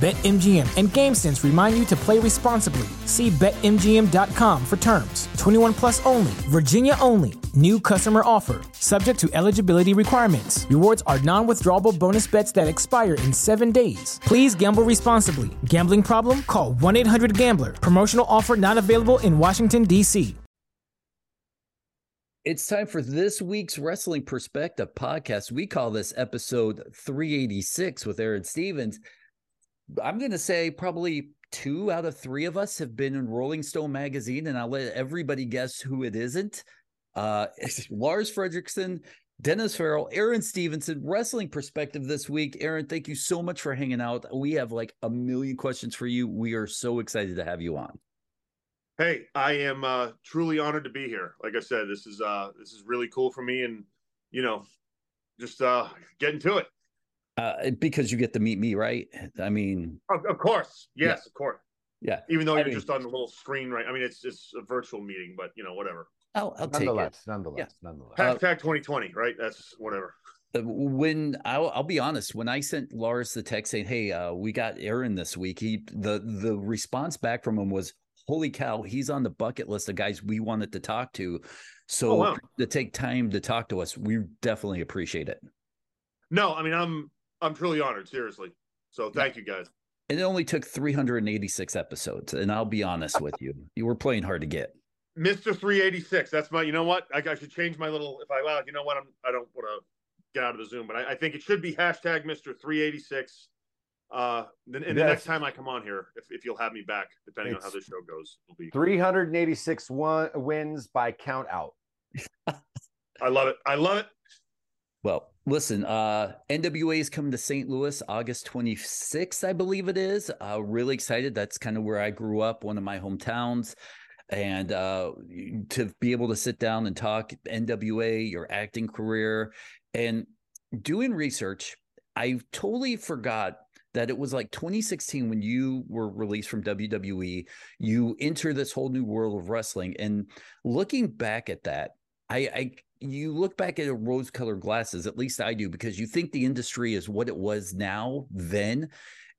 BetMGM and GameSense remind you to play responsibly. See BetMGM.com for terms. 21 plus only, Virginia only. New customer offer, subject to eligibility requirements. Rewards are non withdrawable bonus bets that expire in seven days. Please gamble responsibly. Gambling problem? Call 1 800 Gambler. Promotional offer not available in Washington, D.C. It's time for this week's Wrestling Perspective podcast. We call this episode 386 with Aron Stevens. I'm going to say probably two out of three of us have been in Rolling Stone magazine, and I'll let everybody guess who it isn't. Uh, Lars Frederiksen, Dennis Farrell, Aron Stevenson, Wrestling Perspective this week. Aron, thank you so much for hanging out. We have like a million questions for you. We are so excited to have you on. Hey, I am uh, truly honored to be here. Like I said, this is uh, this is really cool for me, and you know, just uh, getting to it. Uh, because you get to meet me, right? I mean, of, of course, yes, yeah. of course. Yeah. Even though I you're mean, just on the little screen, right? I mean, it's just a virtual meeting, but you know, whatever. I'll, I'll take it. Nonetheless, yeah. nonetheless. Hashtag 2020, right? That's whatever. Uh, when I'll, I'll, be honest, when I sent Lars the text saying, "Hey, uh, we got Aron this week," he the the response back from him was, "Holy cow, he's on the bucket list of guys we wanted to talk to." So oh, wow. to take time to talk to us, we definitely appreciate it. No, I mean I'm I'm truly honored, seriously. So thank yeah. you guys. It only took 386 episodes, and I'll be honest with you, you were playing hard to get. Mr. 386. That's my. You know what? I, I should change my little. If I well, you know what? I'm. I don't want to get out of the Zoom, but I, I think it should be hashtag Mr. 386. Uh, and yes. the next time I come on here, if, if you'll have me back, depending it's on how this show goes, it'll be 386 one, wins by count out. I love it. I love it. Well, listen, uh, NWA is coming to St. Louis August 26th, I believe it is. Uh, really excited. That's kind of where I grew up, one of my hometowns. And uh, to be able to sit down and talk NWA, your acting career, and doing research, I totally forgot that it was like 2016 when you were released from WWE. You enter this whole new world of wrestling. And looking back at that, I, I you look back at rose colored glasses, at least I do, because you think the industry is what it was now then.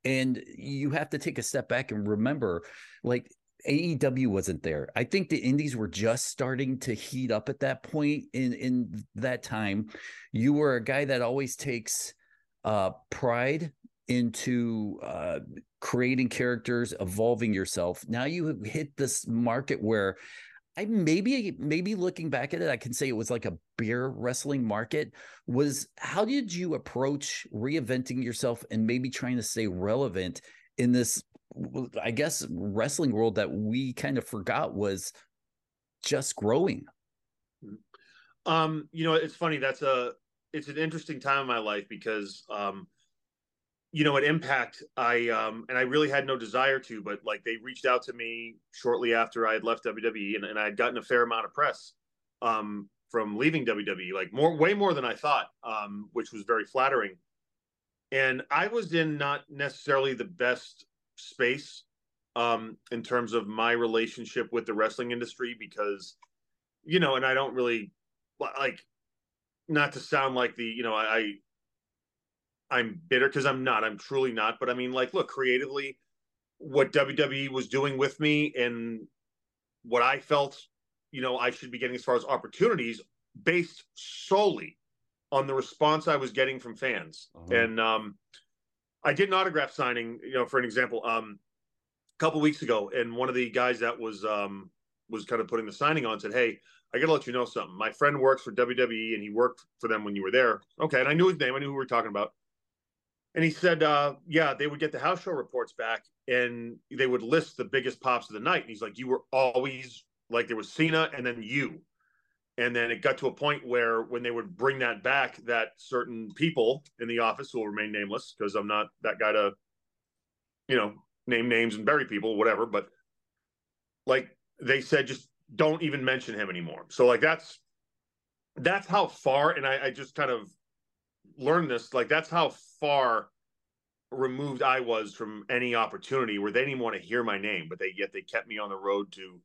And you have to take a step back and remember, like, AEW wasn't there. I think the indies were just starting to heat up at that point in in that time. You were a guy that always takes uh pride into uh creating characters, evolving yourself. Now you hit this market where I maybe maybe looking back at it, I can say it was like a beer wrestling market. Was how did you approach reinventing yourself and maybe trying to stay relevant in this, I guess, wrestling world that we kind of forgot was just growing? Um, you know, it's funny. That's a it's an interesting time in my life because um, you know, at Impact, I um and I really had no desire to, but like they reached out to me shortly after I had left WWE and, and I had gotten a fair amount of press um from leaving WWE, like more way more than I thought, um, which was very flattering. And I was in not necessarily the best space um in terms of my relationship with the wrestling industry because you know, and I don't really like not to sound like the, you know, I I'm bitter because I'm not. I'm truly not. But I mean, like, look, creatively, what WWE was doing with me and what I felt, you know, I should be getting as far as opportunities based solely on the response I was getting from fans. Uh-huh. And um, I did an autograph signing, you know, for an example, um, a couple weeks ago, and one of the guys that was um, was kind of putting the signing on said, "Hey, I got to let you know something. My friend works for WWE, and he worked for them when you were there." Okay, and I knew his name. I knew who we were talking about and he said, uh, yeah, they would get the house show reports back and they would list the biggest pops of the night. And he's like, you were always like, there was Cena and then you. And then it got to a point where when they would bring that back, that certain people in the office will remain nameless because I'm not that guy to, you know, name names and bury people, whatever. But like they said, just don't even mention him anymore. So like that's that's how far. And I, I just kind of learned this. Like that's how far removed I was from any opportunity where they didn't want to hear my name, but they yet they kept me on the road to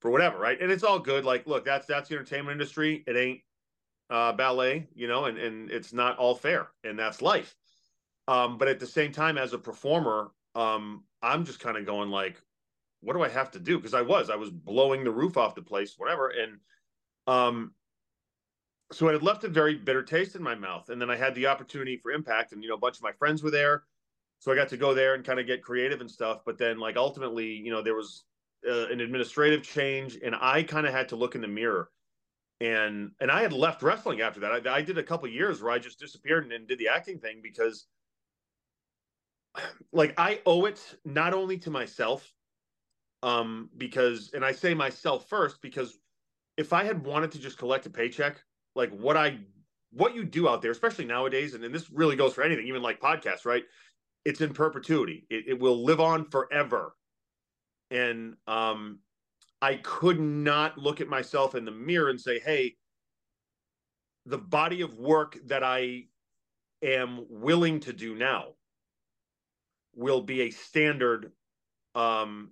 for whatever, right? And it's all good. Like, look, that's that's the entertainment industry. It ain't uh, ballet, you know, and and it's not all fair, and that's life. Um, but at the same time, as a performer, um, I'm just kind of going like, what do I have to do? Because I was, I was blowing the roof off the place, whatever, and um, so it had left a very bitter taste in my mouth. And then I had the opportunity for impact, and you know, a bunch of my friends were there, so I got to go there and kind of get creative and stuff. But then, like ultimately, you know, there was uh, an administrative change, and I kind of had to look in the mirror. And and I had left wrestling after that. I, I did a couple years where I just disappeared and, and did the acting thing because, like, I owe it not only to myself, um, because and I say myself first because if I had wanted to just collect a paycheck like what I what you do out there, especially nowadays, and, and this really goes for anything, even like podcasts, right? It's in perpetuity. It, it will live on forever. And um, I could not look at myself in the mirror and say, hey, the body of work that I am willing to do now will be a standard um,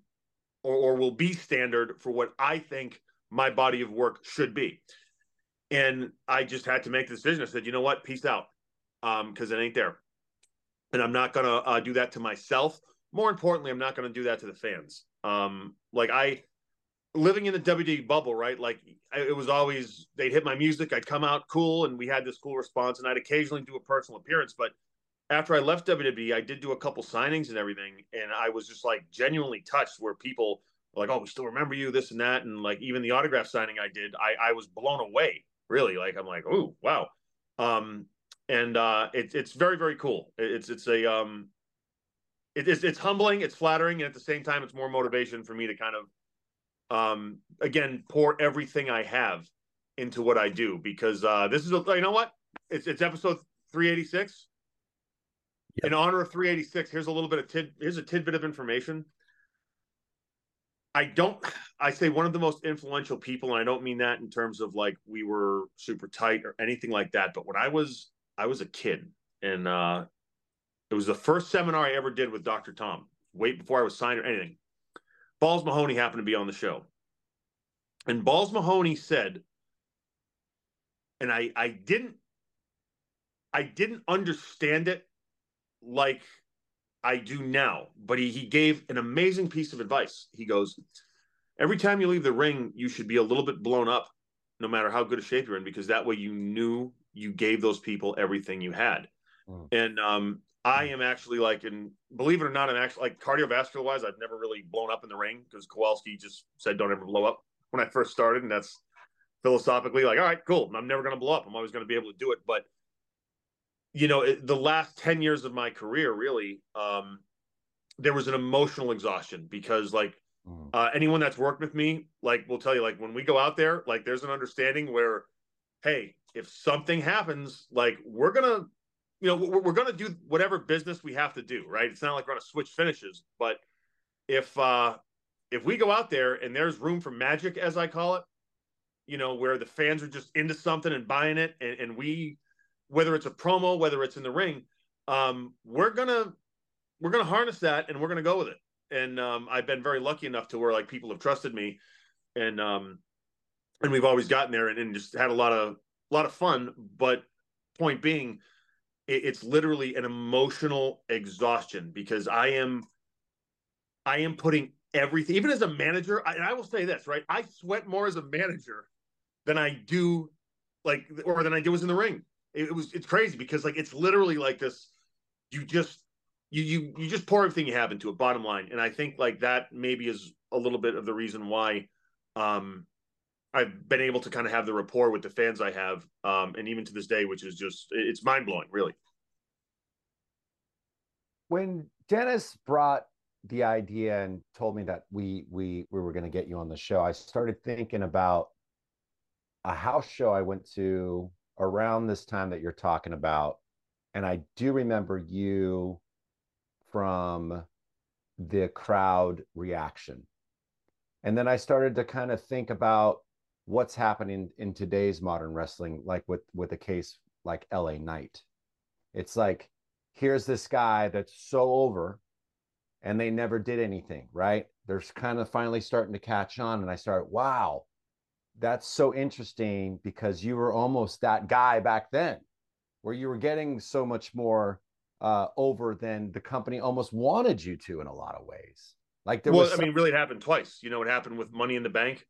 or, or will be standard for what I think my body of work should be. And I just had to make the decision. I said, you know what, peace out, um, it ain't there. And I'm not gonna uh, do that to myself. More importantly, I'm not gonna do that to the fans. Um, like I, living in the WWE bubble, right? Like it was always they'd hit my music, I'd come out cool, and we had this cool response, and I'd occasionally do a personal appearance. But after I left WWE, I did do a couple signings and everything, and I was just like genuinely touched where people like, "Oh, we still remember you," this and that, and like even the autograph signing I did, I I was blown away really like i'm like oh wow. Um and uh it's it's very very cool. It's it's a um it, it's it's humbling it's flattering and at the same time it's more motivation for me to kind of um again pour everything i have into what i do because uh this is a, you know what? It's it's episode 386 yep. in honor of 386 here's a little bit of tid here's a tidbit of information. I don't I say one of the most influential people, and I don't mean that in terms of like we were super tight or anything like that. But when I was I was a kid, and uh, it was the first seminar I ever did with Dr. Tom, wait before I was signed or anything. Balls Mahoney happened to be on the show. And Balls Mahoney said, and I I didn't I didn't understand it like I do now. But he, he gave an amazing piece of advice. He goes, Every time you leave the ring, you should be a little bit blown up, no matter how good a shape you're in, because that way you knew you gave those people everything you had. Mm. And um, I am actually like, and believe it or not, I'm actually like cardiovascular wise, I've never really blown up in the ring because Kowalski just said, don't ever blow up when I first started. And that's philosophically like, all right, cool. I'm never going to blow up. I'm always going to be able to do it. But you know, the last 10 years of my career, really, um, there was an emotional exhaustion because, like, mm. uh, anyone that's worked with me, like, will tell you, like, when we go out there, like, there's an understanding where, hey, if something happens, like, we're gonna, you know, we're, we're to do whatever business we have to do, right? It's not like we're to switch finishes, but if uh if we go out there and there's room for magic, as I call it, you know, where the fans are just into something and buying it, and, and we, whether it's a promo, whether it's in the ring, um, we're gonna we're gonna harness that and we're gonna go with it. And um, I've been very lucky enough to where like people have trusted me, and um, and we've always gotten there and, and just had a lot of a lot of fun. But point being, it, it's literally an emotional exhaustion because I am I am putting everything, even as a manager. I, and I will say this, right? I sweat more as a manager than I do, like, or than I do was in the ring. It, it was, it's crazy because like it's literally like this. You just, you you you just pour everything you have into it. Bottom line, and I think like that maybe is a little bit of the reason why um I've been able to kind of have the rapport with the fans I have, um, and even to this day, which is just it's mind blowing, really. When Dennis brought the idea and told me that we we we were going to get you on the show, I started thinking about a house show I went to around this time that you're talking about, and I do remember you from the crowd reaction. And then I started to kind of think about what's happening in today's modern wrestling, like with with a case like LA Knight. It's like here's this guy that's so over and they never did anything, right? They're kind of finally starting to catch on. And I start, wow, that's so interesting because you were almost that guy back then where you were getting so much more uh, over than the company almost wanted you to in a lot of ways. Like there well, was, I mean, really, it happened twice. You know, it happened with Money in the Bank,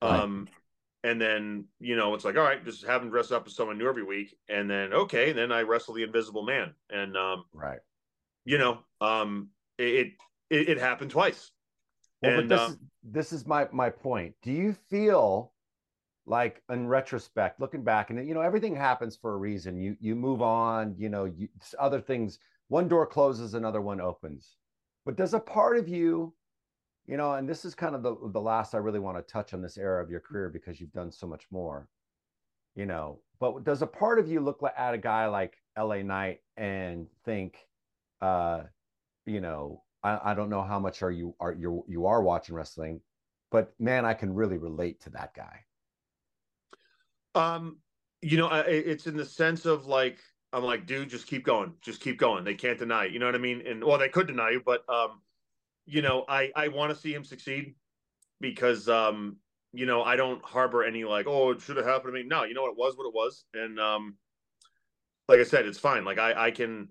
um, right. and then you know, it's like, all right, just have him dress up as someone new every week, and then okay, then I wrestle the Invisible Man, and um, right, you know, um, it it, it happened twice. Well, and, but this, uh, this is my my point. Do you feel like in retrospect, looking back, and you know everything happens for a reason. You you move on. You know, you, other things. One door closes, another one opens. But does a part of you, you know, and this is kind of the the last I really want to touch on this era of your career because you've done so much more. You know, but does a part of you look at a guy like L.A. Knight and think, uh, you know, I, I don't know how much are you are you you are watching wrestling, but man, I can really relate to that guy. Um, you know, it's in the sense of like I'm like, dude, just keep going, just keep going. They can't deny it. You know what I mean? And well, they could deny you, but um, you know, I I want to see him succeed because um, you know, I don't harbor any like, oh, it should have happened to me. No, you know what? It was what it was, and um, like I said, it's fine. Like I I can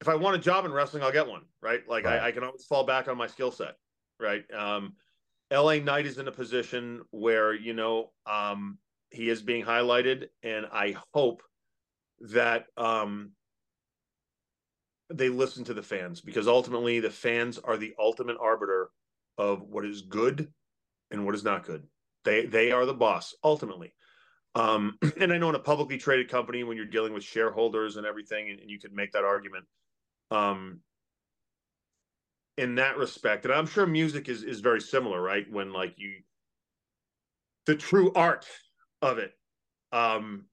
if I want a job in wrestling, I'll get one, right? Like right. I, I, can always fall back on my skill set, right? Um, LA Knight is in a position where, you know, um, he is being highlighted, and I hope that um, they listen to the fans because ultimately the fans are the ultimate arbiter of what is good and what is not good. They they are the boss ultimately. Um, and I know in a publicly traded company, when you're dealing with shareholders and everything, and, and you could make that argument, um, in that respect. And I'm sure music is is very similar, right? When like you the true art of it, um,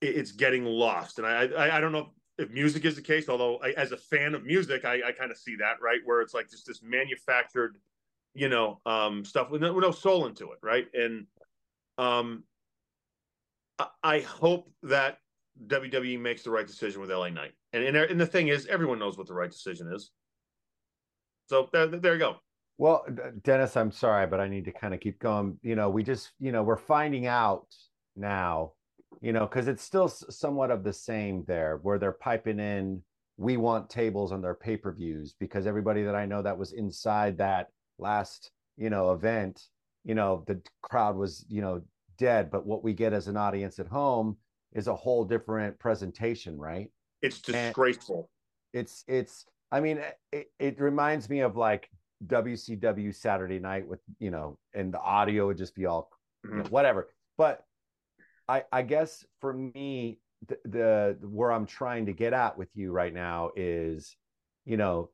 it, it's getting lost. And I, I I don't know if music is the case, although I, as a fan of music, I, I kind of see that, right? Where it's like just this manufactured, you know, um, stuff with no, with no soul into it, right? And um, I, hope that WWE makes the right decision with LA Knight. And, and and the thing is, everyone knows what the right decision is. So there you go. Well, Dennis, I'm sorry, but I need to kind of keep going. You know, we just, you know, we're finding out now, you know, because it's still somewhat of the same there, where they're piping in, we want tables on their pay per views, because everybody that I know that was inside that last, you know, event, you know, the crowd was, you know, dead. But what we get as an audience at home is a whole different presentation, right? It's disgraceful. And it's it's. I mean, eh, it, it reminds me of like WCW Saturday Night with you know, and the audio would just be all mm-hmm. you know, whatever. But I I guess for me, the, the where I'm trying to get at with you right now is, you know,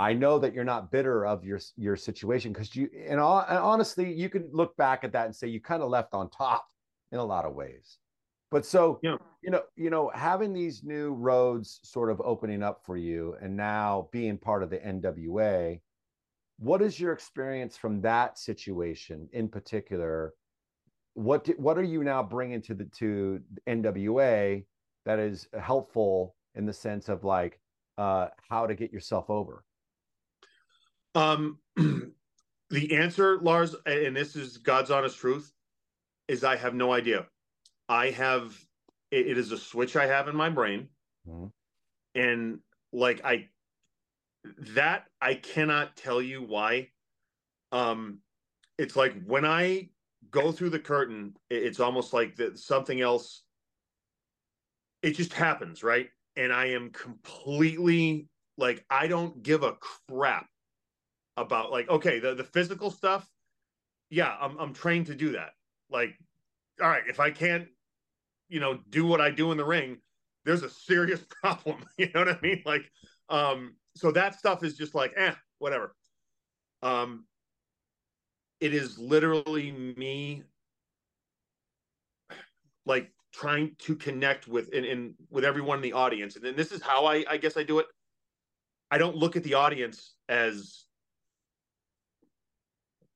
I know that you're not bitter of your your situation because you and, all, and honestly, you can look back at that and say you kind of left on top in a lot of ways. But so Yeah. you know, you know, having these new roads sort of opening up for you, and now being part of the NWA, what is your experience from that situation in particular? What di- what are you now bringing to the to NWA that is helpful in the sense of like uh, how to get yourself over? Um, the answer, Lars, and this is God's honest truth, is I have no idea. I have it, it is a switch I have in my brain, Mhm. and like I that I cannot tell you why. Um, it's like when I go through the curtain, it's almost like that something else. It just happens, right? And I am completely like I don't give a crap about like okay the the physical stuff yeah i'm i'm trained to do that like all right if i can't you know do what i do in the ring there's a serious problem you know what i mean like um so that stuff is just like eh whatever um it is literally me like trying to connect with and with everyone in the audience and then this is how i i guess i do it i don't look at the audience as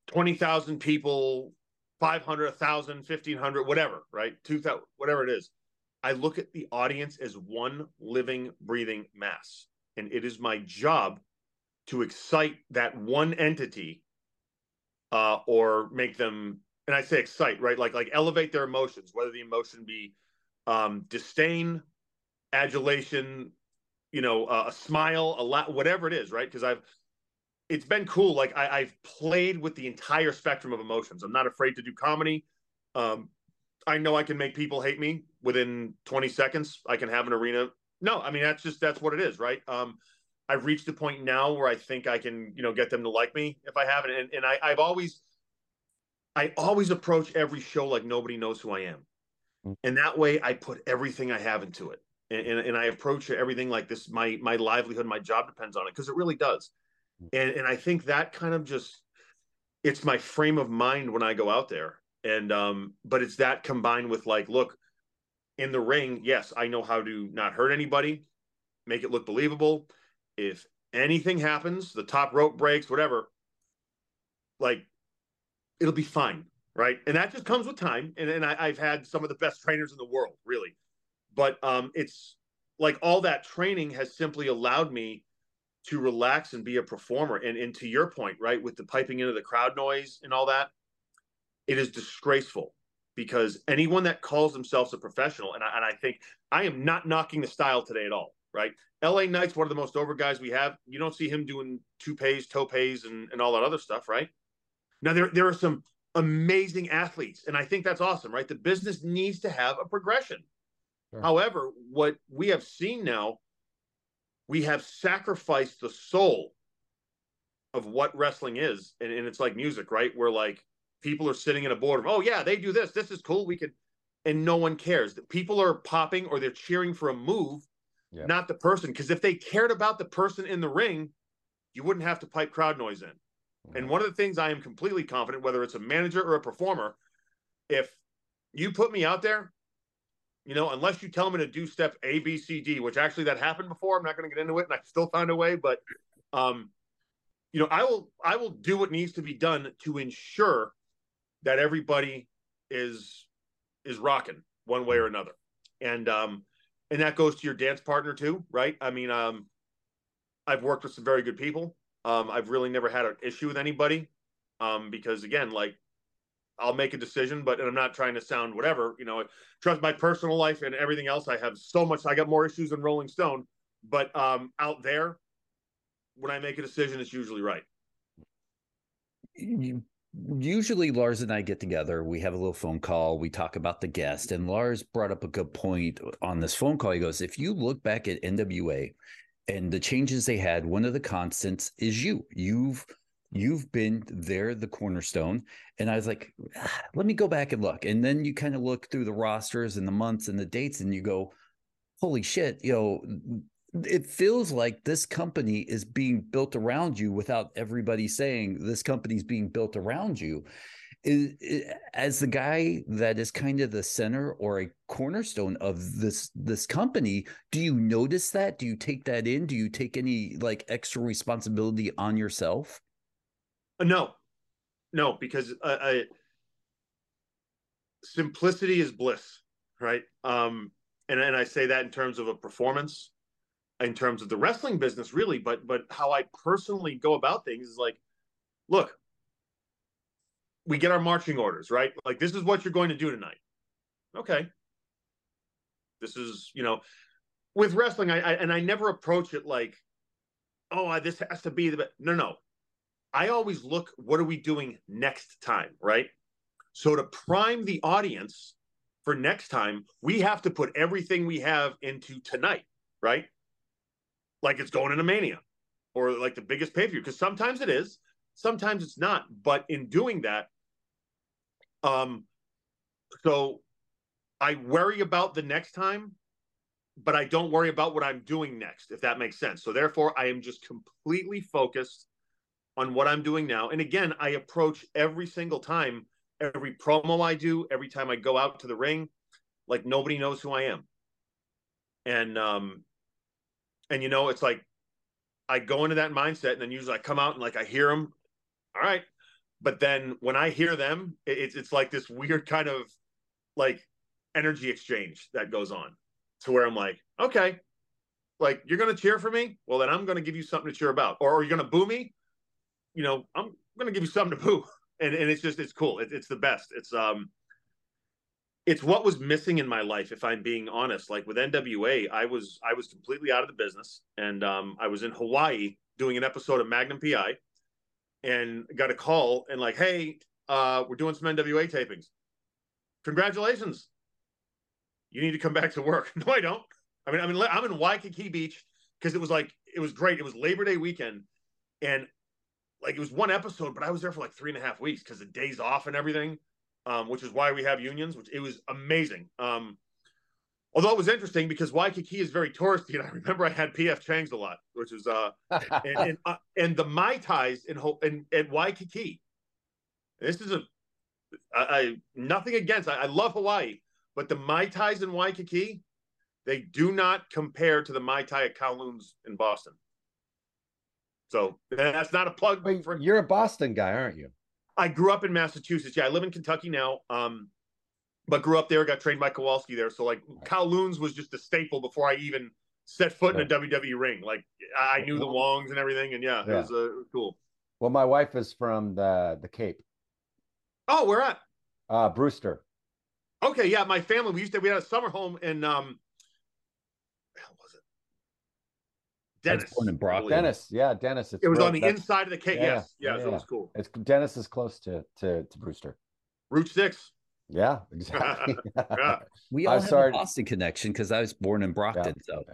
20,000 people, 500, 1,000, 1,500, whatever, right? 2,000, whatever it is. I look at the audience as one living, breathing mass. And it is my job to excite that one entity uh, or make them, and I say excite, right? Like, like elevate their emotions, whether the emotion be um, disdain, adulation, you know, uh, a smile, a lot, whatever it is, right? Because I've, it's been cool. Like I, I've played with the entire spectrum of emotions. I'm not afraid to do comedy. Um, I know I can make people hate me within 20 seconds. I can have an arena. No, I mean that's just that's what it is, right? Um, I've reached the point now where I think I can, you know, get them to like me if I haven't. And, and I, I've always, I always approach every show like nobody knows who I am, and that way I put everything I have into it, and, and, and I approach everything like this. My my livelihood, my job depends on it because it really does and and I think that kind of just it's my frame of mind when I go out there. And um, but it's that combined with like, look, in the ring, yes, I know how to not hurt anybody, make it look believable. If anything happens, the top rope breaks, whatever, like it'll be fine, right? And that just comes with time. And and I, I've had some of the best trainers in the world, really. But um, it's like all that training has simply allowed me to relax and be a performer. And, and to your point, right, with the piping into the crowd noise and all that, it is disgraceful because anyone that calls themselves a professional, and I, and I think I am not knocking the style today at all, right? LA Knight's one of the most over guys we have. You don't see him doing toupees, topes, and, and all that other stuff, right? Now, there, there are some amazing athletes, and I think that's awesome, right? The business needs to have a progression. Sure. However, what we have seen now we have sacrificed the soul of what wrestling is and, and, it's like music right We're like people are sitting in a board of oh yeah they do this this is cool we could and no one cares people are popping or they're cheering for a move not the person because if they cared about the person in the ring you wouldn't have to pipe crowd noise in and one of the things i am completely confident whether it's a manager or a performer if you put me out there you know, unless you tell me to do step A, B, C, D, which actually that happened before. I'm not going to get into it, and I still found a way. But, um, you know, I will I will do what needs to be done to ensure that everybody is is rocking one way or another, and um, and that goes to your dance partner too, right? I mean, um, I've worked with some very good people. Um, I've really never had an issue with anybody, um, because again, like I'll make a decision, but and I'm not trying to sound whatever. You know, trust my personal life and everything else. I have so much. I got more issues than Rolling Stone, but um, out there, when I make a decision, it's usually right. Usually, Lars and I get together. We have a little phone call. We talk about the guest, and Lars brought up a good point on this phone call. He goes, "If you look back at NWA and the changes they had, one of the constants is you. You've you've been there, the cornerstone." And I was like, "Ah, "Let me go back and look." And then you kind of look through the rosters and the months and the dates, and you go, "Holy shit!" You know, it feels like this company is being built around you without everybody saying this company's being built around you. As the guy that is kind of the center or a cornerstone of this this company do you notice that? Do you take that in? Do you take any like extra responsibility on yourself? Uh, no. No because uh, I, simplicity is bliss right? Um and, and i say that in terms of a performance in terms of the wrestling business really but but how i personally go about things is like look we get our marching orders, right? Like this is what you're going to do tonight. Okay. This is, you know, with wrestling, I, I and I never approach it like, oh, this has to be the no, no. I always look, what are we doing next time, right? So to prime the audience for next time, we have to put everything we have into tonight, right? Like it's going into Mania or like the biggest pay per view, because sometimes it is, sometimes it's not. But in doing that, um, so I worry about the next time, but I don't worry about what I'm doing next, if that makes sense. So therefore, I am just completely focused on what I'm doing now. And again, I approach every single time, every promo I do, every time I go out to the ring, like nobody knows who I am. And um, and you know, it's like I go into that mindset, and then usually I come out and like I hear them. All right, but then when I hear them, it's it's like this weird kind of like energy exchange that goes on to where I'm like, okay, like you're gonna cheer for me, well then I'm gonna give you something to cheer about, or are you gonna boo me? You know, I'm gonna give you something to boo, and and it's just it's cool. It, it's the best. It's um, it's what was missing in my life, if I'm being honest. Like with NWA, I was I was completely out of the business, and um, I was in Hawaii doing an episode of Magnum PI and got a call and like, hey, uh, we're doing some NWA tapings. Congratulations. You need to come back to work. No, I don't. I mean, I mean, I'm in Waikiki Beach because it was like it was great. It was Labor Day weekend, and like it was one episode, but I was there for like three and a half weeks because the days off and everything, um, which is why we have unions. Which it was amazing. Um, Although it was interesting because Waikiki is very touristy, and I remember I had PF Chang's a lot, which was uh, and and, uh, and the mai tais in in, in Waikiki. This is a I, I nothing against. I, I love Hawaii, but the mai tais in Waikiki, they do not compare to the mai tai at Kowloon's in Boston. So that's not a plug. Wait, for you're a Boston guy, aren't you? I grew up in Massachusetts. Yeah, I live in Kentucky now. Um, but grew up there, got trained by Kowalski there. So like Kowloon's was just a staple before I even set foot in a WWE ring. Like I knew the Wongs and everything, and yeah, yeah. it was uh, cool. Well, my wife is from the the Cape. Oh, where at? Uh, Brewster. Okay, yeah, my family. We used to we had a summer home in um. Hell was it? Dennis. Born in Brockton. Dennis, yeah, Dennis. it was real, on the inside of the Cape. Yeah, yes, yeah, yeah, so it was cool. It's Dennis is close to to to Brewster. Route six. Yeah, exactly. yeah. We all I have started... a Boston connection because I was born in Brockton. Yeah. So,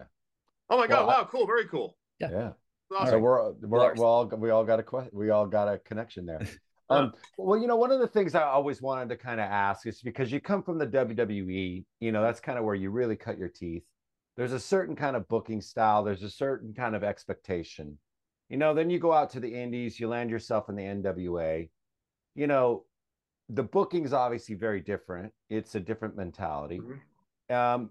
oh my god! Well, wow, cool, very cool. Yeah, yeah. Awesome. So we're we're, we all we all got a we all got a connection there. Um, well, you know, one of the things I always wanted to kind of ask is because you come from the WWE, you know, that's kind of where you really cut your teeth. There's a certain kind of booking style. There's a certain kind of expectation. You know, then you go out to the Indies, you land yourself in the NWA. You know, the booking's obviously very different. It's a different mentality. Mm-hmm. Um,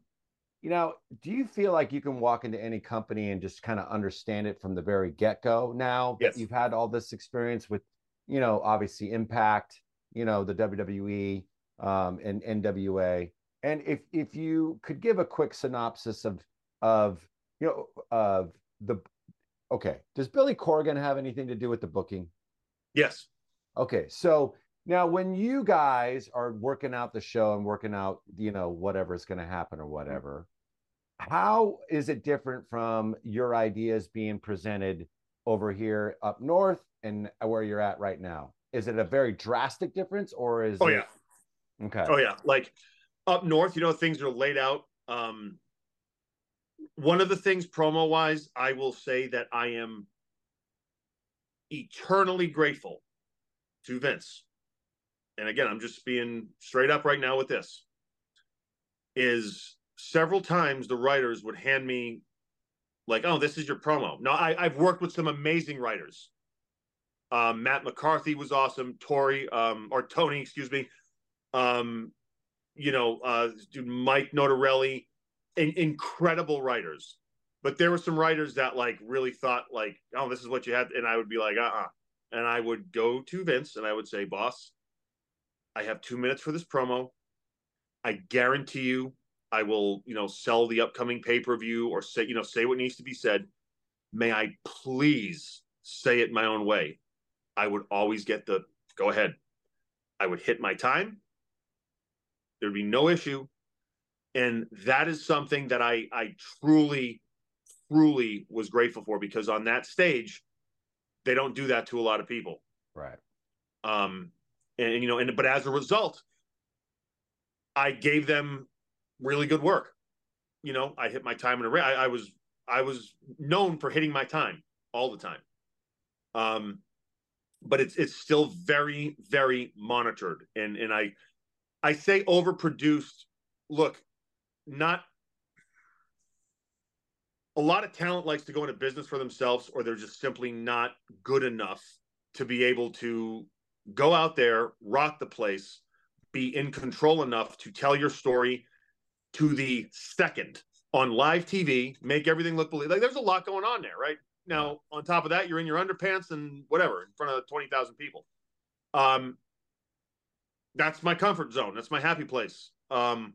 you know, do you feel like you can walk into any company and just kind of understand it from the very get go now yes. that you've had all this experience with, you know, obviously Impact, you know, the WWE um, and NWA? And if if you could give a quick synopsis of of you know of the okay, does Billy Corgan have anything to do with the booking? Yes. Okay, so now, when you guys are working out the show and working out, you know, whatever is going to happen or whatever, how is it different from your ideas being presented over here up north and where you're at right now? Is it a very drastic difference or is Oh it... yeah. Okay. Oh yeah. Like up north, you know, things are laid out. Um one of the things promo wise, I will say that I am eternally grateful to Vince and again, I'm just being straight up right now with this, is several times the writers would hand me like, oh, this is your promo. Now I, I've worked with some amazing writers. Um, Matt McCarthy was awesome. Tori, um, or Tony, excuse me. Um, you know, uh, dude, Mike Notarelli, in, incredible writers. But there were some writers that like really thought like, oh, this is what you had, and I would be like, uh, uh and I would go to Vince and I would say, boss, I have two minutes for this promo. I guarantee you, I will, you know, sell the upcoming pay per view or say, you know, say what needs to be said. May I please say it my own way? I would always get the go ahead. I would hit my time. There'd be no issue. And that is something that I I truly, truly was grateful for because on that stage, they don't do that to a lot of people. Right. Um, and, and you know, and but as a result, I gave them really good work. You know, I hit my time in a race. I, I was I was known for hitting my time all the time. Um, but it's it's still very very monitored, and and I I say overproduced. Look, not a lot of talent likes to go into business for themselves, or they're just simply not good enough to be able to go out there, rock the place, be in control enough to tell your story to the second on live TV, make everything look believable. Like there's a lot going on there, right? Now, on top of that, you're in your underpants and whatever in front of 20,000 people. Um, that's my comfort zone. That's my happy place. Um,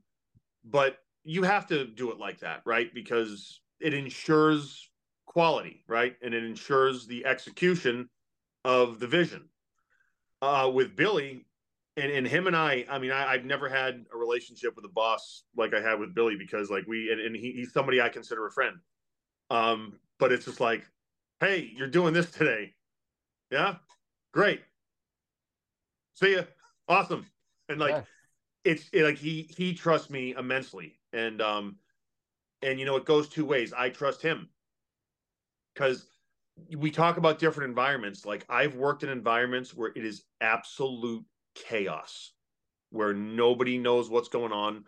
but you have to do it like that, right? Because it ensures quality, right? And it ensures the execution of the vision uh, with Billy and, and him and I, I mean, I, have never had a relationship with a boss like I had with Billy because like we, and, and he, he's somebody I consider a friend. Um, but it's just like, Hey, you're doing this today. Yeah. Great. See ya. Awesome. And like, yeah. it's it, like he, he trusts me immensely. And, um, and you know, it goes two ways. I trust him because we talk about different environments. Like I've worked in environments where it is absolute chaos, where nobody knows what's going on.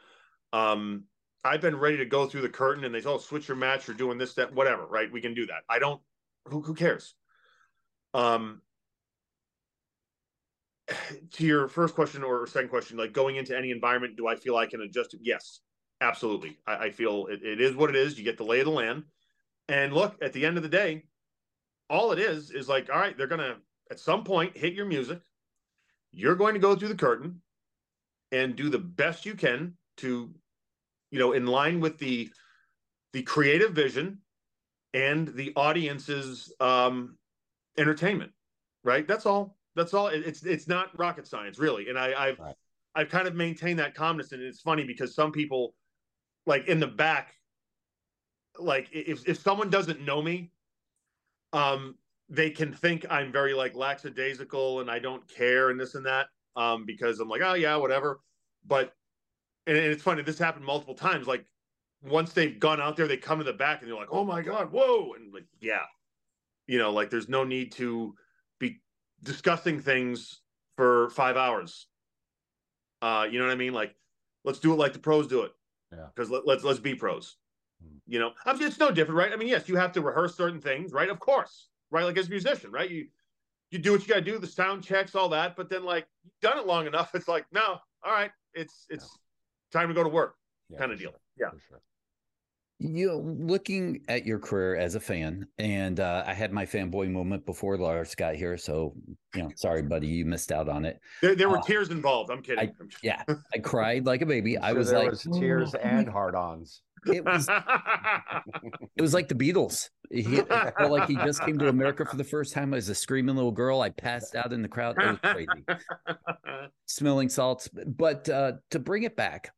Um, I've been ready to go through the curtain and they say, oh, switch your match or doing this, that, whatever, right? We can do that. I don't, who, who cares? Um, to your first question or second question, like going into any environment, do I feel I can adjust? Yes, absolutely. I, I feel it, it is what it is. You get the lay of the land. And look, at the end of the day, all it is is like, all right, they're gonna at some point hit your music. You're going to go through the curtain and do the best you can to, you know, in line with the the creative vision and the audience's um entertainment. Right? That's all. That's all. It's it's not rocket science, really. And I, I've right. I've kind of maintained that calmness. And it's funny because some people like in the back, like if if someone doesn't know me, um, they can think I'm very like lackadaisical and I don't care and this and that um, because I'm like, oh yeah, whatever. But and, and it's funny, this happened multiple times. Like once they've gone out there, they come to the back and they're like, oh my god, whoa, and like yeah, you know, like there's no need to discussing things for five hours. Uh, you know what I mean? Like, let's do it like the pros do it. Yeah. Because let, let's let's be pros. You know, I mean, it's no different, right? I mean, yes, you have to rehearse certain things, right? Of course, right? Like as a musician, right? You you do what you got to do, the sound checks, all that, but then like you've done it long enough, it's like, no, all right, it's it's yeah. time to go to work, yeah, kind of deal. Sure. Yeah. Sure. You know, looking at your career as a fan, and uh, I had my fanboy moment before Lars got here. So, you know, sorry, buddy, you missed out on it. There, there were uh, tears involved. I'm kidding. I, yeah, I cried like a baby. Sure I was like, was tears and hard-ons. It was, it was like the Beatles. He felt like he just came to America for the first time as a screaming little girl. I passed out in the crowd. It was crazy. Smelling salts, but uh, to bring it back,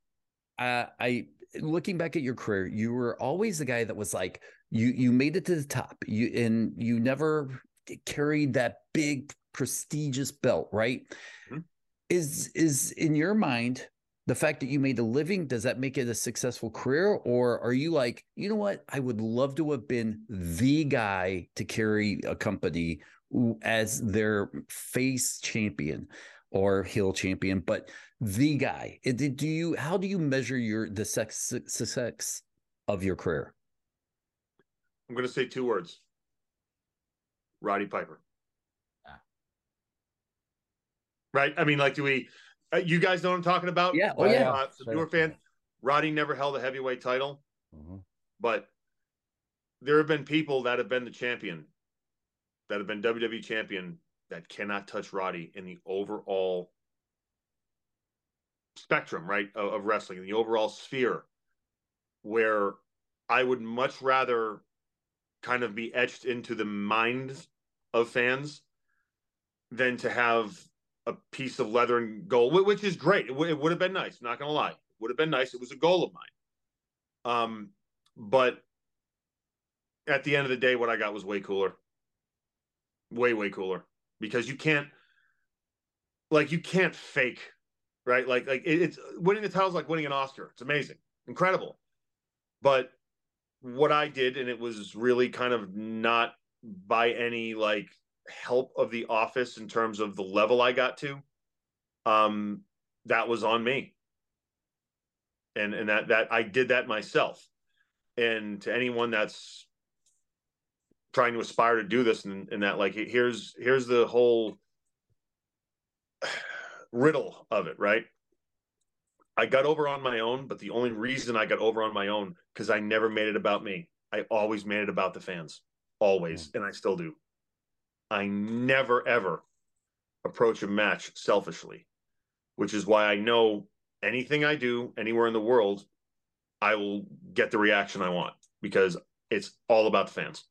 uh, I looking back at your career, you were always the guy that was like you you made it to the top. You and you never carried that big prestigious belt, right? Mm-hmm. Is is in your mind the fact that you made a living does that make it a successful career or are you like you know what i would love to have been the guy to carry a company as their face champion or heel champion, but the guy. Do you how do you measure your the success of your career? I'm going to say two words. Roddy Piper. right? I mean, like, do we? Uh, you guys know what I'm talking about? Yeah. Oh yeah. Uh, so newer fan. Roddy never held a heavyweight title, mm-hmm. but there have been people that have been the champion, that have been WWE champion, that cannot touch Roddy in the overall spectrum, right, of, of wrestling, in the overall sphere, where I would much rather kind of be etched into the minds of fans than to have a piece of leather and gold, which is great. It, w- it would have been nice. Not gonna lie, it would have been nice. It was a goal of mine. Um, but at the end of the day, what I got was way cooler. Way, way cooler. Because you can't like you can't fake, right? Like like it, it's winning the title is like winning an Oscar. It's amazing, incredible. But what I did, and it was really kind of not by any like help of the office in terms of the level I got to, um, that was on me and and that that I did that myself. And to anyone that's trying to aspire to do this and, and that like here's here's the whole riddle of it, right? I got over on my own, but the only reason I got over on my own because I never made it about me. I always made it about the fans, always, mm. and I still do. I never ever approach a match selfishly, which is why I know anything I do anywhere in the world, I will get the reaction I want because it's all about the fans.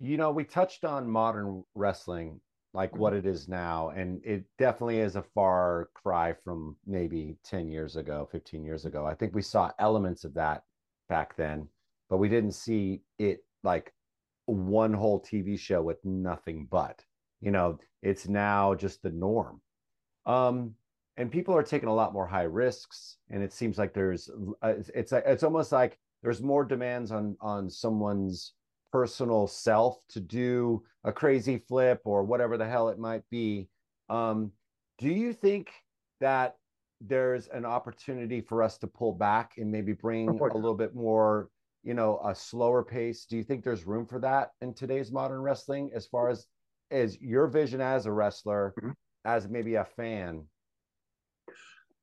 You know, we touched on modern wrestling, like what it is now, and it definitely is a far cry from maybe 10 years ago, 15 years ago. I think we saw elements of that back then, but we didn't see it like one whole TV show with nothing but. You know, it's now just the norm. Um, and people are taking a lot more high risks, and it seems like there's uh, it's it's almost like there's more demands on on someone's personal self to do a crazy flip or whatever the hell it might be. Um, do you think that there's an opportunity for us to pull back and maybe bring a little bit more, you know, a slower pace? Do you think there's room for that in today's modern wrestling as far as as your vision as a wrestler mm-hmm as maybe a fan?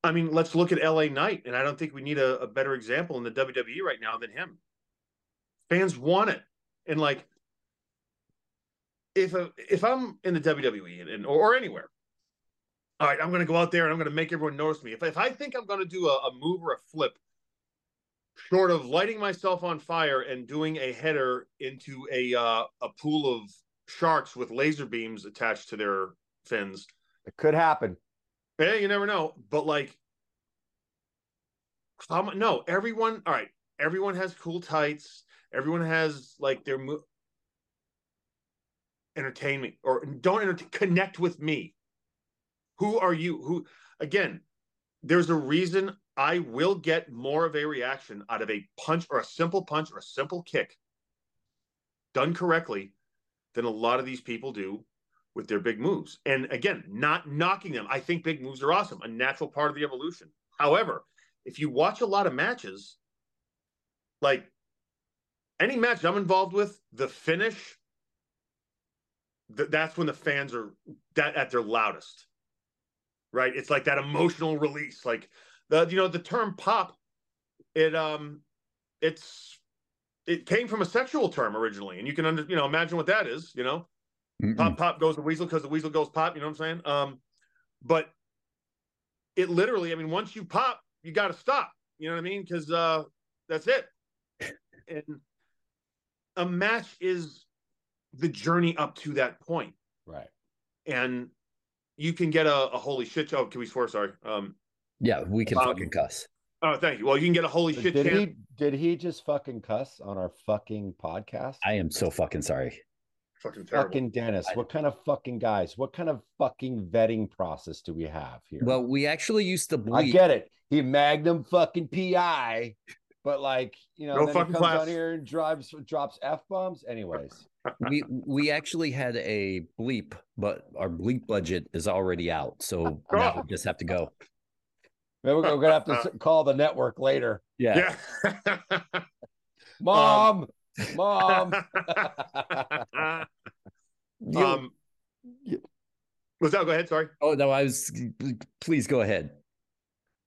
I mean, let's look at LA Knight, and I don't think we need a, a better example in the WWE right now than him. Fans want it, and like, if a, if I'm in the WWE and, and or, or anywhere, all right, I'm going to go out there and I'm going to make everyone notice me. If if I think I'm going to do a, a move or a flip, short of lighting myself on fire and doing a header into a uh, a pool of sharks with laser beams attached to their fins, it could happen. Yeah, you never know. But like, um, no, everyone. All right, everyone has cool tights. Everyone has like their mo- entertain me or don't entertain. Connect with me. Who are you? Who again? There's a reason I will get more of a reaction out of a punch or a simple punch or a simple kick done correctly than a lot of these people do with their big moves. And again, not knocking them. I think big moves are awesome, a natural part of the evolution. However, if you watch a lot of matches, like any match I'm involved with, the finish, th- that's when the fans are that at their loudest. Right? It's like that emotional release. Like the you know, the term pop, it um it's it came from a sexual term originally, and you can under you know imagine what that is, you know Mm-mm. Pop, pop goes the weasel because the weasel goes pop. You know what I'm saying? Um, but it literally, I mean, once you pop, you got to stop. You know what I mean? Because uh, that's it. And a match is the journey up to that point. Right. And you can get a, a holy shit. Oh, can we swear? Sorry. Um, yeah, we can um, fucking cuss. Oh, thank you. Well, you can get a holy shit. Did he? Did he just fucking cuss on our fucking podcast? I am so fucking sorry. Fucking terrible. Fucking Dennis. What kind of fucking guys? What kind of fucking vetting process do we have here? Well, we actually used to bleep. I get it. He magnum fucking PI, but like, you know, no then fucking he comes class. on here and drives drops F bombs. Anyways. we we actually had a bleep, but our bleep budget is already out. So now we just have to go. Maybe we're gonna have to call the network later. Yeah. yeah. Mom, um, mom. um, Was that? Go ahead. Sorry. Oh no, I was. Please go ahead.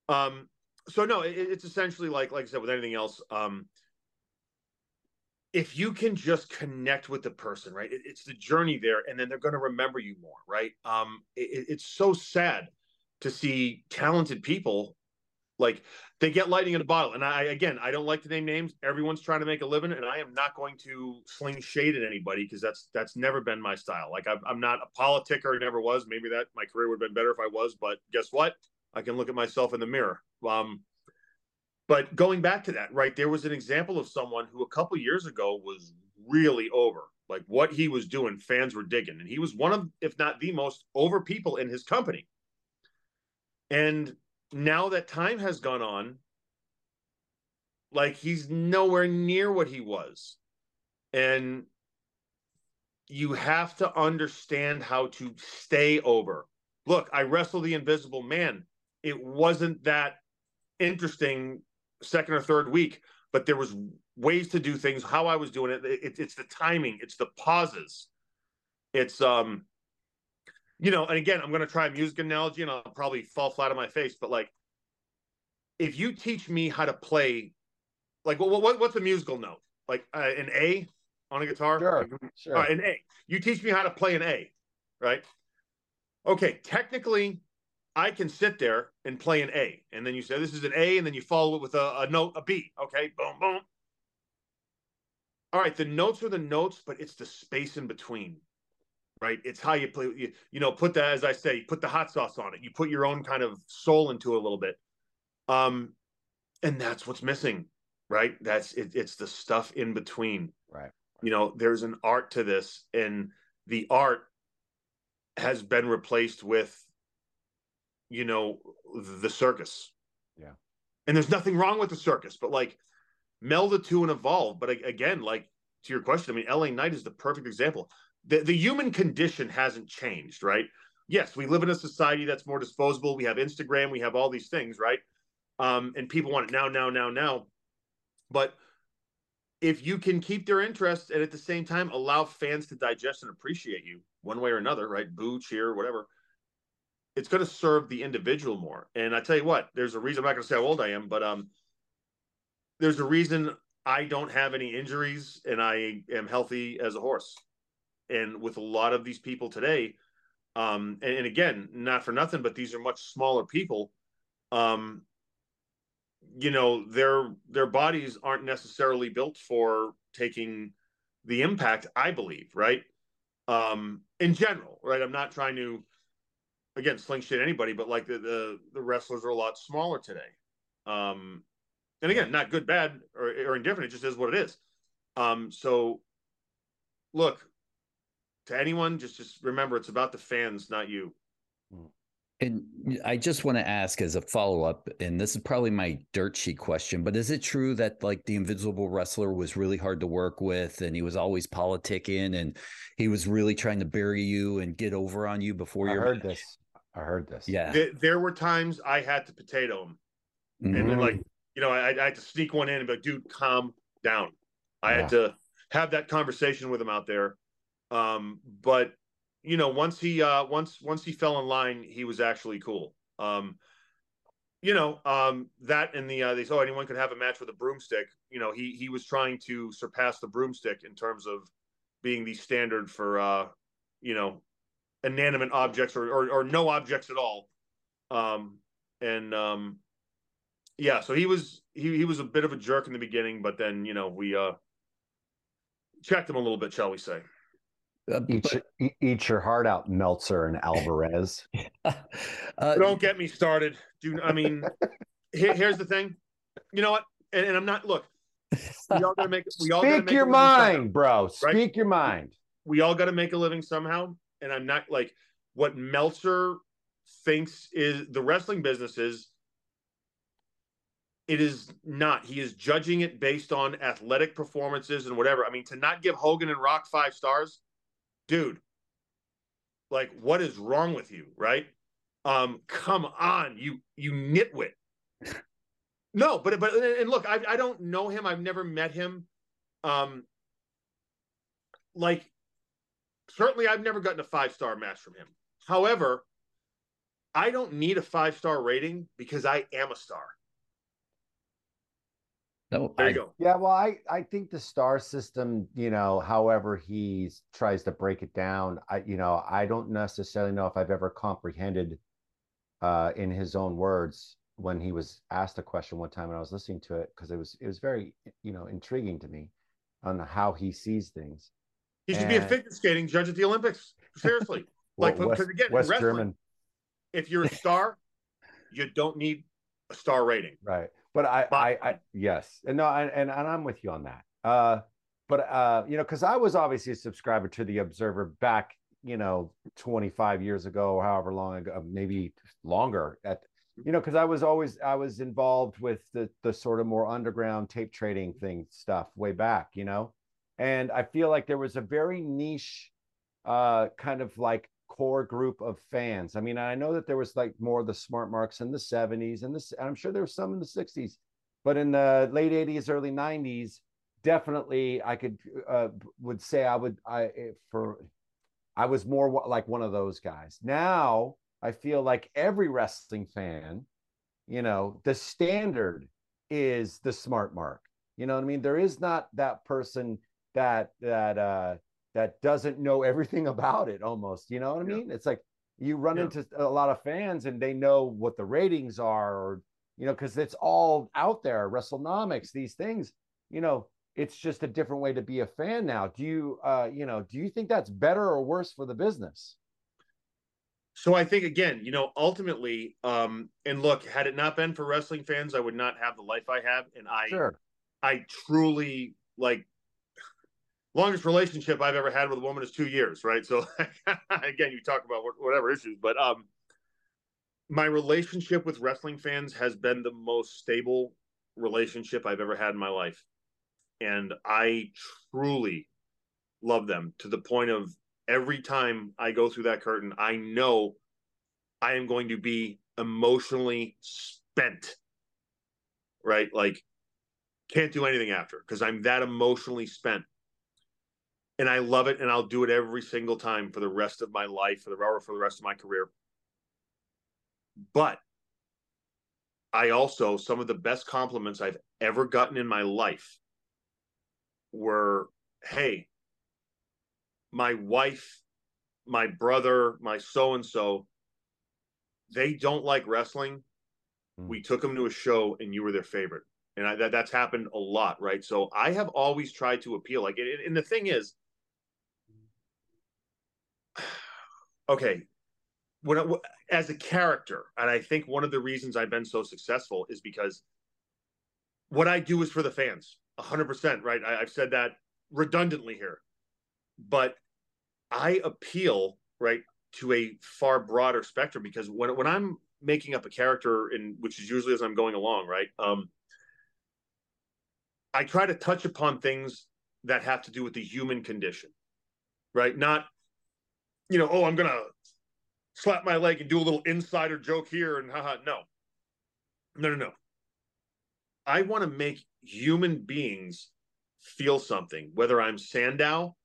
Um. So no, it, it's essentially like like I said with anything else. Um. If you can just connect with the person, right? It, it's the journey there, and then they're going to remember you more, right? Um. It, it's so sad to see talented people like they get lightning in a bottle. And I again, I don't like to name names. Everyone's trying to make a living, and I am not going to sling shade at anybody because that's that's never been my style. Like I'm, I'm not a politicker, never was. Maybe that my career would have been better if I was, but guess what? I can look at myself in the mirror. Um, but going back to that, right? There was an example of someone who a couple years ago was really over. Like what he was doing, fans were digging, and he was one of, if not the most over people in his company. And now that time has gone on, like he's nowhere near what he was. And you have to understand how to stay over. Look, I wrestled the invisible man. It wasn't that interesting second or third week, but there was ways to do things, how I was doing it. it it's the timing, it's the pauses. It's um you know, and again, I'm going to try a music analogy and I'll probably fall flat on my face, but like, if you teach me how to play, like, what, what what's a musical note? Like uh, an A on a guitar? Sure, sure. Uh, an A. You teach me how to play an A, right? Okay, technically, I can sit there and play an A, and then you say this is an A, and then you follow it with a, a note, a B. Okay, boom, boom. All right, the notes are the notes, but it's the space in between right? It's how you play. You, you know, put that as I say, put the hot sauce on it. You put your own kind of soul into it a little bit, um, and that's what's missing, right? That's it, it's the stuff in between, right? You know, there's an art to this, and the art has been replaced with, you know, the circus. Yeah, and there's nothing wrong with the circus, but like meld the two and evolve. But again, like to your question, I mean, LA Knight is the perfect example the, the human condition hasn't changed, right? Yes, we live in a society that's more disposable. We have Instagram, we have all these things, right? Um, and people want it now, now, now, now. But if you can keep their interest and at the same time allow fans to digest and appreciate you one way or another, right? Boo, cheer, whatever. It's going to serve the individual more. And I tell you what, there's a reason I'm not going to say how old I am, but um, there's a reason I don't have any injuries and I am healthy as a horse. And with a lot of these people today um and, and again not for nothing but these are much smaller people um you know their their bodies aren't necessarily built for taking the impact i believe right? Um in general right? I'm not trying to again sling shit anybody but like the the, the wrestlers are a lot smaller today um and again not good bad or, or indifferent it just is what it is um so look to anyone, just just remember it's about the fans, not you. And I just want to ask as a follow up, and this is probably my dirt sheet question, but is it true that like the invisible wrestler was really hard to work with and he was always politicking and he was really trying to bury you and get over on you before you I your heard match? this. I heard this. Yeah. There, there were times I had to potato him, and then Mhm. like you know, I, I had to sneak one in and be like, dude, calm down. I Yeah. had to have that conversation with him out there. Um, but you know, once he uh once once he fell in line, he was actually cool. Um, you know, um, that and the uh, they said, oh, anyone could have a match with a broomstick. You know, he he was trying to surpass the broomstick in terms of being the standard for uh, you know, inanimate objects or or, or no objects at all. Um, and um, yeah, so he was he he was a bit of a jerk in the beginning, but then you know we uh checked him a little bit, shall we say? Uh, Eat, your, eat, eat your heart out, Meltzer and Alvarez. uh, Don't get me started. Do I mean? here, here's the thing. You know what? And, and I'm not. Look, we all gotta make. We all gotta Speak make your a somehow. mind, bro. right? Speak your mind. We all got to make a living somehow. And I'm not like what Meltzer thinks is the wrestling business is. It is not. He is judging it based on athletic performances and whatever. I mean, to not give Hogan and Rock five stars, dude. Like, what is wrong with you, right? Um, come on, you you nitwit. No, but but and look, I I don't know him. I've never met him. Um, like certainly I've never gotten a five star match from him. However, I don't need a five star rating because I am a star. No, There I, you go. Yeah, well, I I think the star system, you know, however he tries to break it down, I you know, I don't necessarily know if I've ever comprehended uh in his own words when he was asked a question one time and I was listening to it because it was it was very, you know, intriguing to me on how he sees things. He should be a figure skating judge at the Olympics. Seriously. Like, Well, because West, again, West wrestling- German, if you're a star, you don't need a star rating. right? But I, But- I, I, yes, and no, and, and and I'm with you on that. Uh, but uh, you know, because I was obviously a subscriber to the Observer back, you know, 25 years ago, or however long ago, maybe longer. At you know, because I was always I was involved with the the sort of more underground tape trading thing stuff way back, you know, and I feel like there was a very niche, uh, kind of like core group of fans. I mean, I know that there was like more of the smart marks in the 70s and this I'm sure there was some in the 60s, but in the late 80s, early 90s, definitely I could uh would say I would I for I was more like one of those guys. Now I feel like every wrestling fan, you know, the standard is the smart mark. You know what I mean? There is not that person that that uh that doesn't know everything about it almost you know what i Yeah. mean it's like you run Yeah. into a lot of fans and they know what the ratings are or you know because it's all out there wrestlenomics these things you know it's just a different way to be a fan now do you uh you know do you think that's better or worse for the business So I think again, you know, ultimately, um, and look, had it not been for wrestling fans, I would not have the life I have. And I sure I truly like longest relationship I've ever had with a woman is two years, right? So again, you talk about whatever issues, but um, my relationship with wrestling fans has been the most stable relationship I've ever had in my life, and I truly love them to the point of every time I go through that curtain, I know I am going to be emotionally spent, right? Like can't do anything after because I'm that emotionally spent. And I love it and I'll do it every single time for the rest of my life, for the or for the rest of my career. But I also some of the best compliments I've ever gotten in my life were, hey, my wife, my brother, my so and so, they don't like wrestling. Hmm. We took them to a show and you were their favorite and I, that that's happened a lot, right? So I have always tried to appeal. Like, and, and the thing is, okay, when I, as a character, and I think one of the reasons I've been so successful is because what I do is for the fans, hundred percent, right? I, I've said that redundantly here, but I appeal right to a far broader spectrum because when when I'm making up a character, in which is usually as I'm going along, right? Um, I try to touch upon things that have to do with the human condition, right? Not, you know, oh, I'm gonna slap my leg and do a little insider joke here and haha. No, no, no, no. I want to make human beings feel something, whether I'm Sandow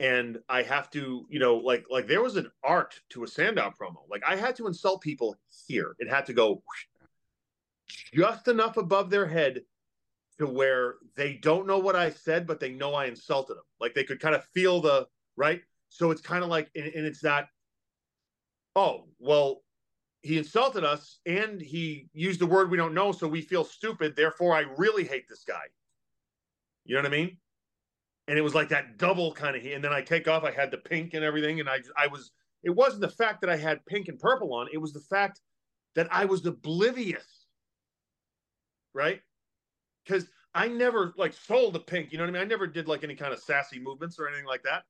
and I have to, you know, like like there was an art to a Sandow promo. Like I had to insult people here. It had to go just enough above their head to where they don't know what I said, but they know I insulted them. Like they could kind of feel the right. So it's kind of like, and, and it's that. Oh well, he insulted us and he used a word we don't know, so we feel stupid. Therefore, I really hate this guy. You know what I mean? And it was like that double kind of. And then I take off. I had the pink and everything, and I I was. It wasn't the fact that I had pink and purple on. It was the fact that I was oblivious. Right? Because I never like sold a pink. You know what I mean? I never did like any kind of sassy movements or anything like that.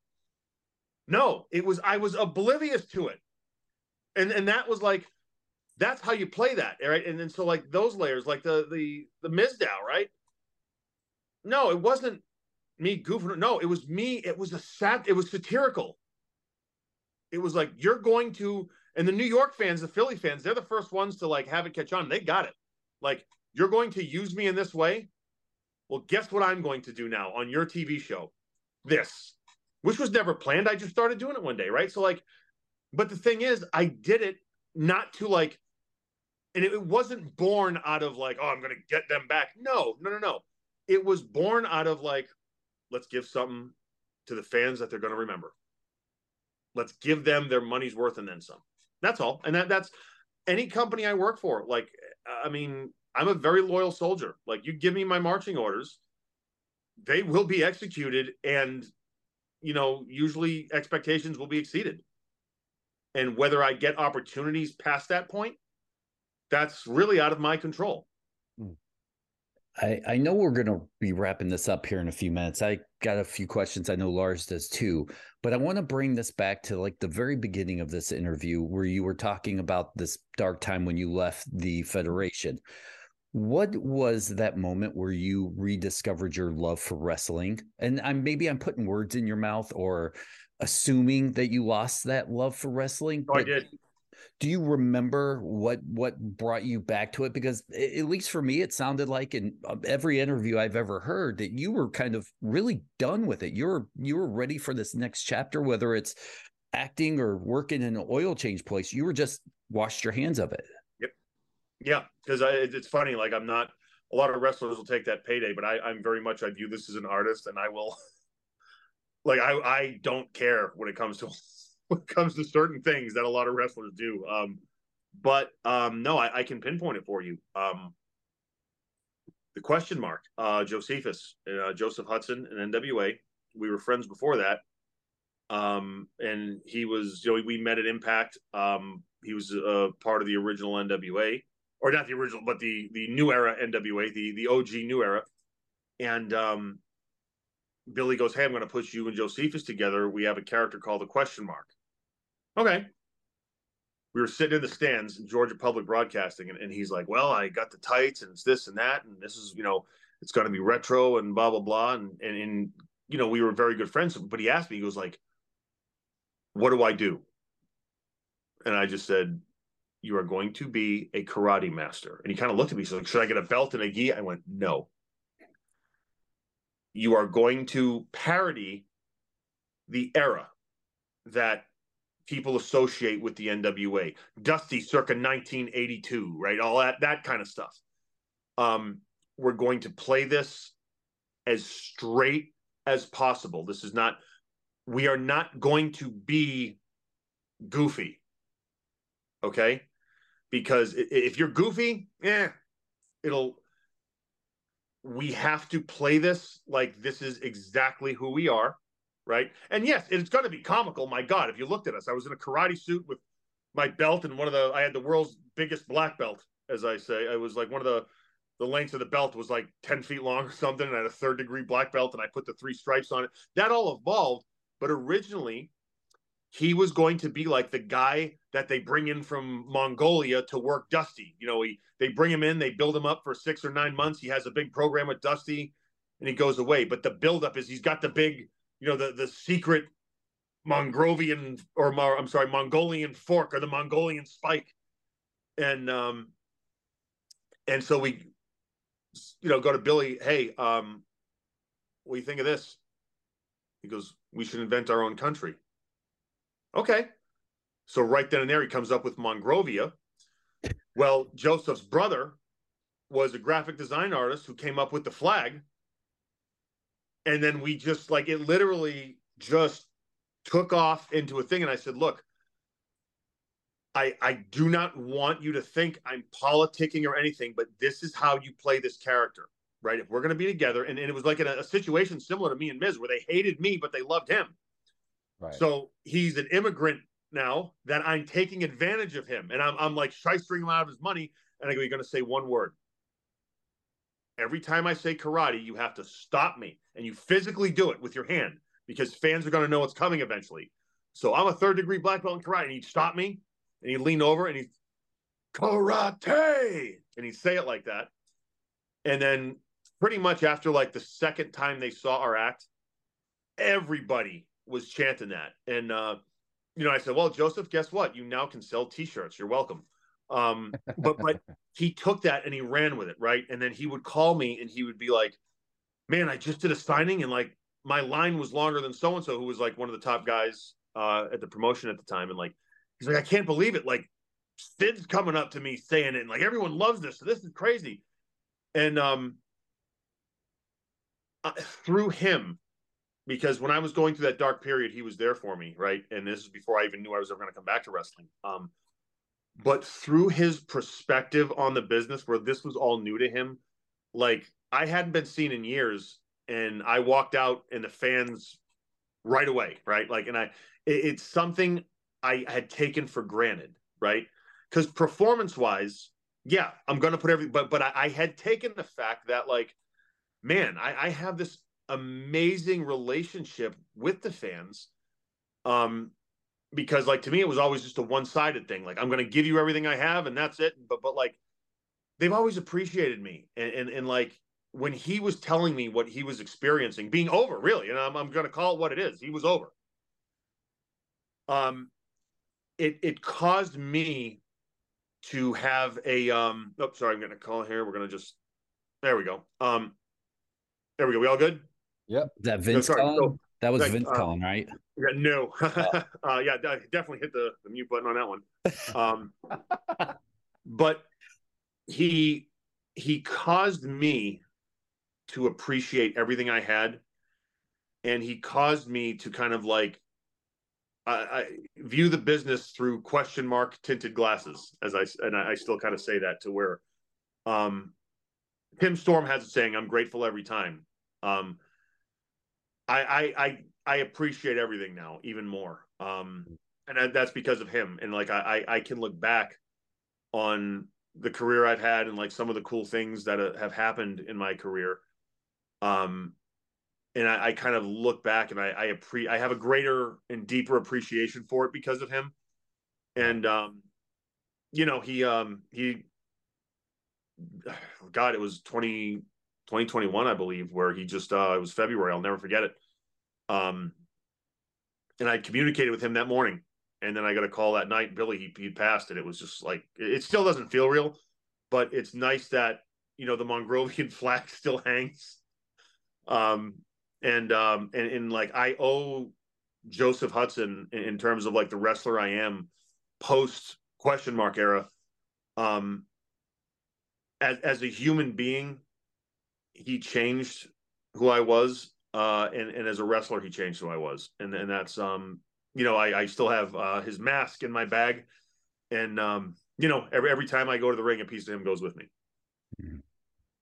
No, it was I was oblivious to it, and and that was like that's how you play that, right? And then so like those layers, like the the the Mizdow, right? No, it wasn't me goofing. No, it was me. It was a sat. It was satirical. It was like you're going to, and the New York fans, the Philly fans, they're the first ones to like have it catch on. They got it. Like you're going to use me in this way. Well, guess what I'm going to do now on your TV show? This. Which was never planned. I just started doing it one day, right? So like, but the thing is, I did it not to like, and it wasn't born out of like, oh, I'm gonna get them back. No, no, no, no. It was born out of like, let's give something to the fans that they're gonna remember. Let's give them their money's worth and then some. That's all. And that that's any company I work for. Like, I mean, I'm a very loyal soldier. Like, you give me my marching orders, they will be executed, and you know, usually expectations will be exceeded. And whether I get opportunities past that point, that's really out of my control. Hmm. I, I know we're going to be wrapping this up here in a few minutes. I got a few questions. I know Lars does too, but I want to bring this back to like the very beginning of this interview where you were talking about this dark time when you left the mm-hmm. Federation. What was that moment where you rediscovered your love for wrestling? And I'm maybe I'm putting words in your mouth or assuming that you lost that love for wrestling. Oh, I did do you remember what what brought you back to it because at least for me it sounded like in uh, every interview i've ever heard that you were kind of really done with it you were you were ready for this next chapter whether it's acting or working in an oil change place you were just washed your hands of it yeah because it's funny like i'm not a lot of wrestlers will take that payday but i i'm very much i view this as an artist and i will like i i don't care when it comes to when it comes to certain things that a lot of wrestlers do. Um, but um, no, I, I, can pinpoint it for you. Um, the question mark, uh, Josephus, uh, Joseph Hudson, and NWA. We were friends before that. Um, and he was, you know, we met at Impact. Um, he was a part of the original NWA, or not the original, but the the new era NWA, the the OG new era. And um, Billy goes, "Hey, I'm going to put you and Josephus together. We have a character called the Question Mark." Okay. We were sitting in the stands in Georgia Public Broadcasting, and, and he's like, Well, I got the tights, and it's this and that, and this is, you know, it's going to be retro and blah, blah, blah. And, and, and, you know, we were very good friends. But he asked me, he goes like, What do I do? And I just said, You are going to be a karate master. And he kind of looked at me, he's like, Should I get a belt and a gi? I went, No. You are going to parody the era that people associate with the NWA. Dusty circa 1982, right? All that that kind of stuff. Um, we're going to play this as straight as possible. This is not we are not going to be goofy. Okay? Because if you're goofy, yeah, it'll we have to play this like this is exactly who we are right? And yes, it's going to be comical. My God, if you looked at us, I was in a karate suit with my belt and one of the I had the world's biggest black belt, as I say. I was like one of the the length of the belt was like 10 feet long or something. And I had a third degree black belt and I put the three stripes on it. That all evolved. But originally, he was going to be like the guy that they bring in from Mongolia to work Dusty. You know, he they bring him in, they build him up for six or nine months. He has a big program with Dusty and he goes away. But the buildup is he's got the big you know the the secret Mongrovian or I'm sorry Mongolian fork or the Mongolian spike, and um, and so we, you know, go to Billy. Hey, um, what do you think of this? He goes, we should invent our own country. Okay, so right then and there he comes up with Mongrovia. Well, Joseph's brother was a graphic design artist who came up with the flag. And then we just like it literally just took off into a thing. And i said look i i do not want you to think i'm politicking or anything but this is how you play this character right? If we're going to be together and, and it was like in a, a, situation similar to me and Miz where they hated me but they loved him right. So he's an immigrant now that i'm taking advantage of him. And i'm, I'm like shystering him out of his money. And i go you're going to say one word. Every time I say karate, you have to stop me. And you physically do it with your hand because fans are going to know what's coming eventually. So I'm a third degree black belt in karate, and he'd stop me. And he'd lean over and he'd karate! And he'd say it like that. And then pretty much after like the second time they saw our act, everybody was chanting that. And uh, you know, I said, Well, Joseph, guess what? You now can sell t-shirts. You're welcome. Um, but but he took that and he ran with it, right? And then he would call me and he would be like, Man, I just did a signing and like my line was longer than so and so, who was like one of the top guys uh, at the promotion at the time, and like he's like, I can't believe it. Like Sid's coming up to me saying it, and like everyone loves this. So this is crazy. And um, uh, through him, because when I was going through that dark period, he was there for me, right? And this is before I even knew I was ever going to come back to wrestling. Um, but through his perspective on the business, where this was all new to him, like I hadn't been seen in years, and I walked out, and the fans right away, right? Like, and I, it, it's something I had taken for granted, right? Because performance wise, yeah, I'm going to put every, but but I, I, had taken the fact that like, man, I, I have this amazing relationship with the fans, um, because like to me it was always just a one sided thing. Like I'm going to give you everything I have and that's it. But but like, they've always appreciated me and and, and like when he was telling me what he was experiencing, being over, really, and I'm, I'm going to call it what it is. He was over. Um, it it caused me to have a um. Oh, sorry, I'm going to call here. We're gonna just. There we go. Um, there we go. We all good? Yep. that Vince no? So, that was like, Vince uh, calling, right? Yeah, no. Oh. uh, yeah, definitely hit the, the mute button on that one. Um, but he he caused me to appreciate everything I had, and he caused me to kind of like I, view the business through question mark tinted glasses, as I and I, I still kind of say that to where, um, Tim Storm has a saying, "I'm grateful every time." Um, I I I, I appreciate everything now even more, um, and that's because of him. And like I I can look back on the career I've had and like some of the cool things that uh, have happened in my career. Um, and I, I, kind of look back and I I, appre- I have a greater and deeper appreciation for it because of him. And um, you know, he um he God, it was 20, 2021, I believe, where he just uh it was February, I'll never forget it. Um and I communicated with him that morning. And then I got a call that night, Billy, he he passed, and it was just like it still doesn't feel real, but it's nice that you know the Mongrovian flag still hangs. Um, and um and, and like I owe Joseph Hudson in, in terms of like the wrestler I am post question mark era. Um as as a human being, he changed who I was. Uh and, and as a wrestler, he changed who I was. And and that's um, you know, I, I still have uh his mask in my bag. And um, you know, every every time I go to the ring, a piece of him goes with me. Mm-hmm.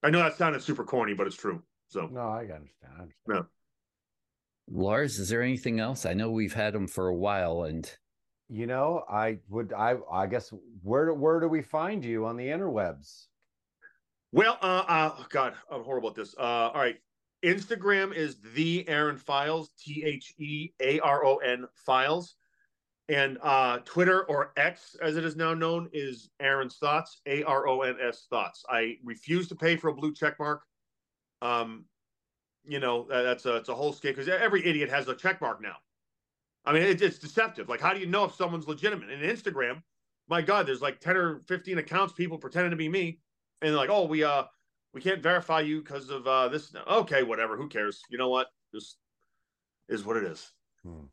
I know that sounded super corny, but it's true. So no, I understand. I understand. No. Lars, is there anything else? I know we've had him for a while, and you know, I would, I, I guess, where, where do we find you on the interwebs? Well, uh, uh God, I'm horrible at this. Uh, all right, Instagram is the Aron Files, T H E A R O N Files, and uh, Twitter or X, as it is now known, is Aron's Thoughts, A R O N S Thoughts. I refuse to pay for a blue check mark. Um, you know, that's a it's a whole scale because every idiot has a check mark now. I mean, it, it's deceptive. Like, how do you know if someone's legitimate? In Instagram, my God, there's like ten or fifteen accounts, people pretending to be me, and they're like, oh, we uh, we can't verify you because of uh this. Okay, whatever. Who cares? You know what? Just is what it is. Hmm.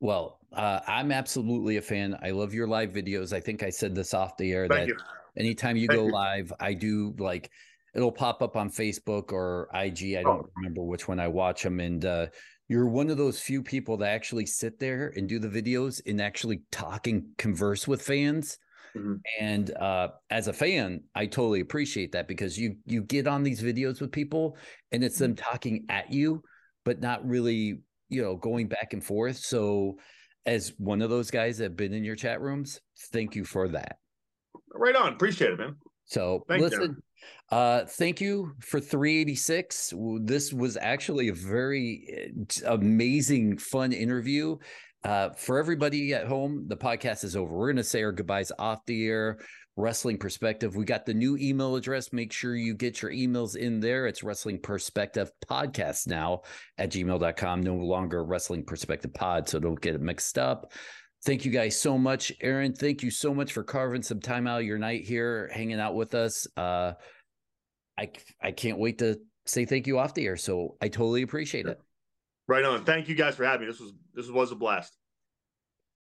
Well, uh, I'm absolutely a fan. I love your live videos. I think I said this off the air Thank that you. anytime you Thank go you. live, I do like it'll pop up on Facebook or IG. I don't oh. remember which one I watch them. And uh, you're one of those few people that actually sit there and do the videos and actually talk and converse with fans. Mm-hmm. And uh, as a fan, I totally appreciate that because you you get on these videos with people and it's them mm-hmm. talking at you, but not really, you know, going back and forth. So, as one of those guys that have been in your chat rooms, thank you for that. Right on, appreciate it, man. So Thank listen, you. Uh, thank you for 386. This was actually a very eh, amazing, fun interview. Uh, for everybody at home, the podcast is over. We're going to say our goodbyes off the air. Wrestling Perspective. We got the new email address. Make sure you get your emails in there. It's Wrestling Perspective Podcast now at gmail.com. No longer Wrestling Perspective Pod, so don't get it mixed up. Thank you guys so much. Aron, thank you so much for carving some time out of your night here, hanging out with us. Uh, I I can't wait to say thank you off the air. So I totally appreciate it. Right on. Thank you guys for having me. This was this was a blast.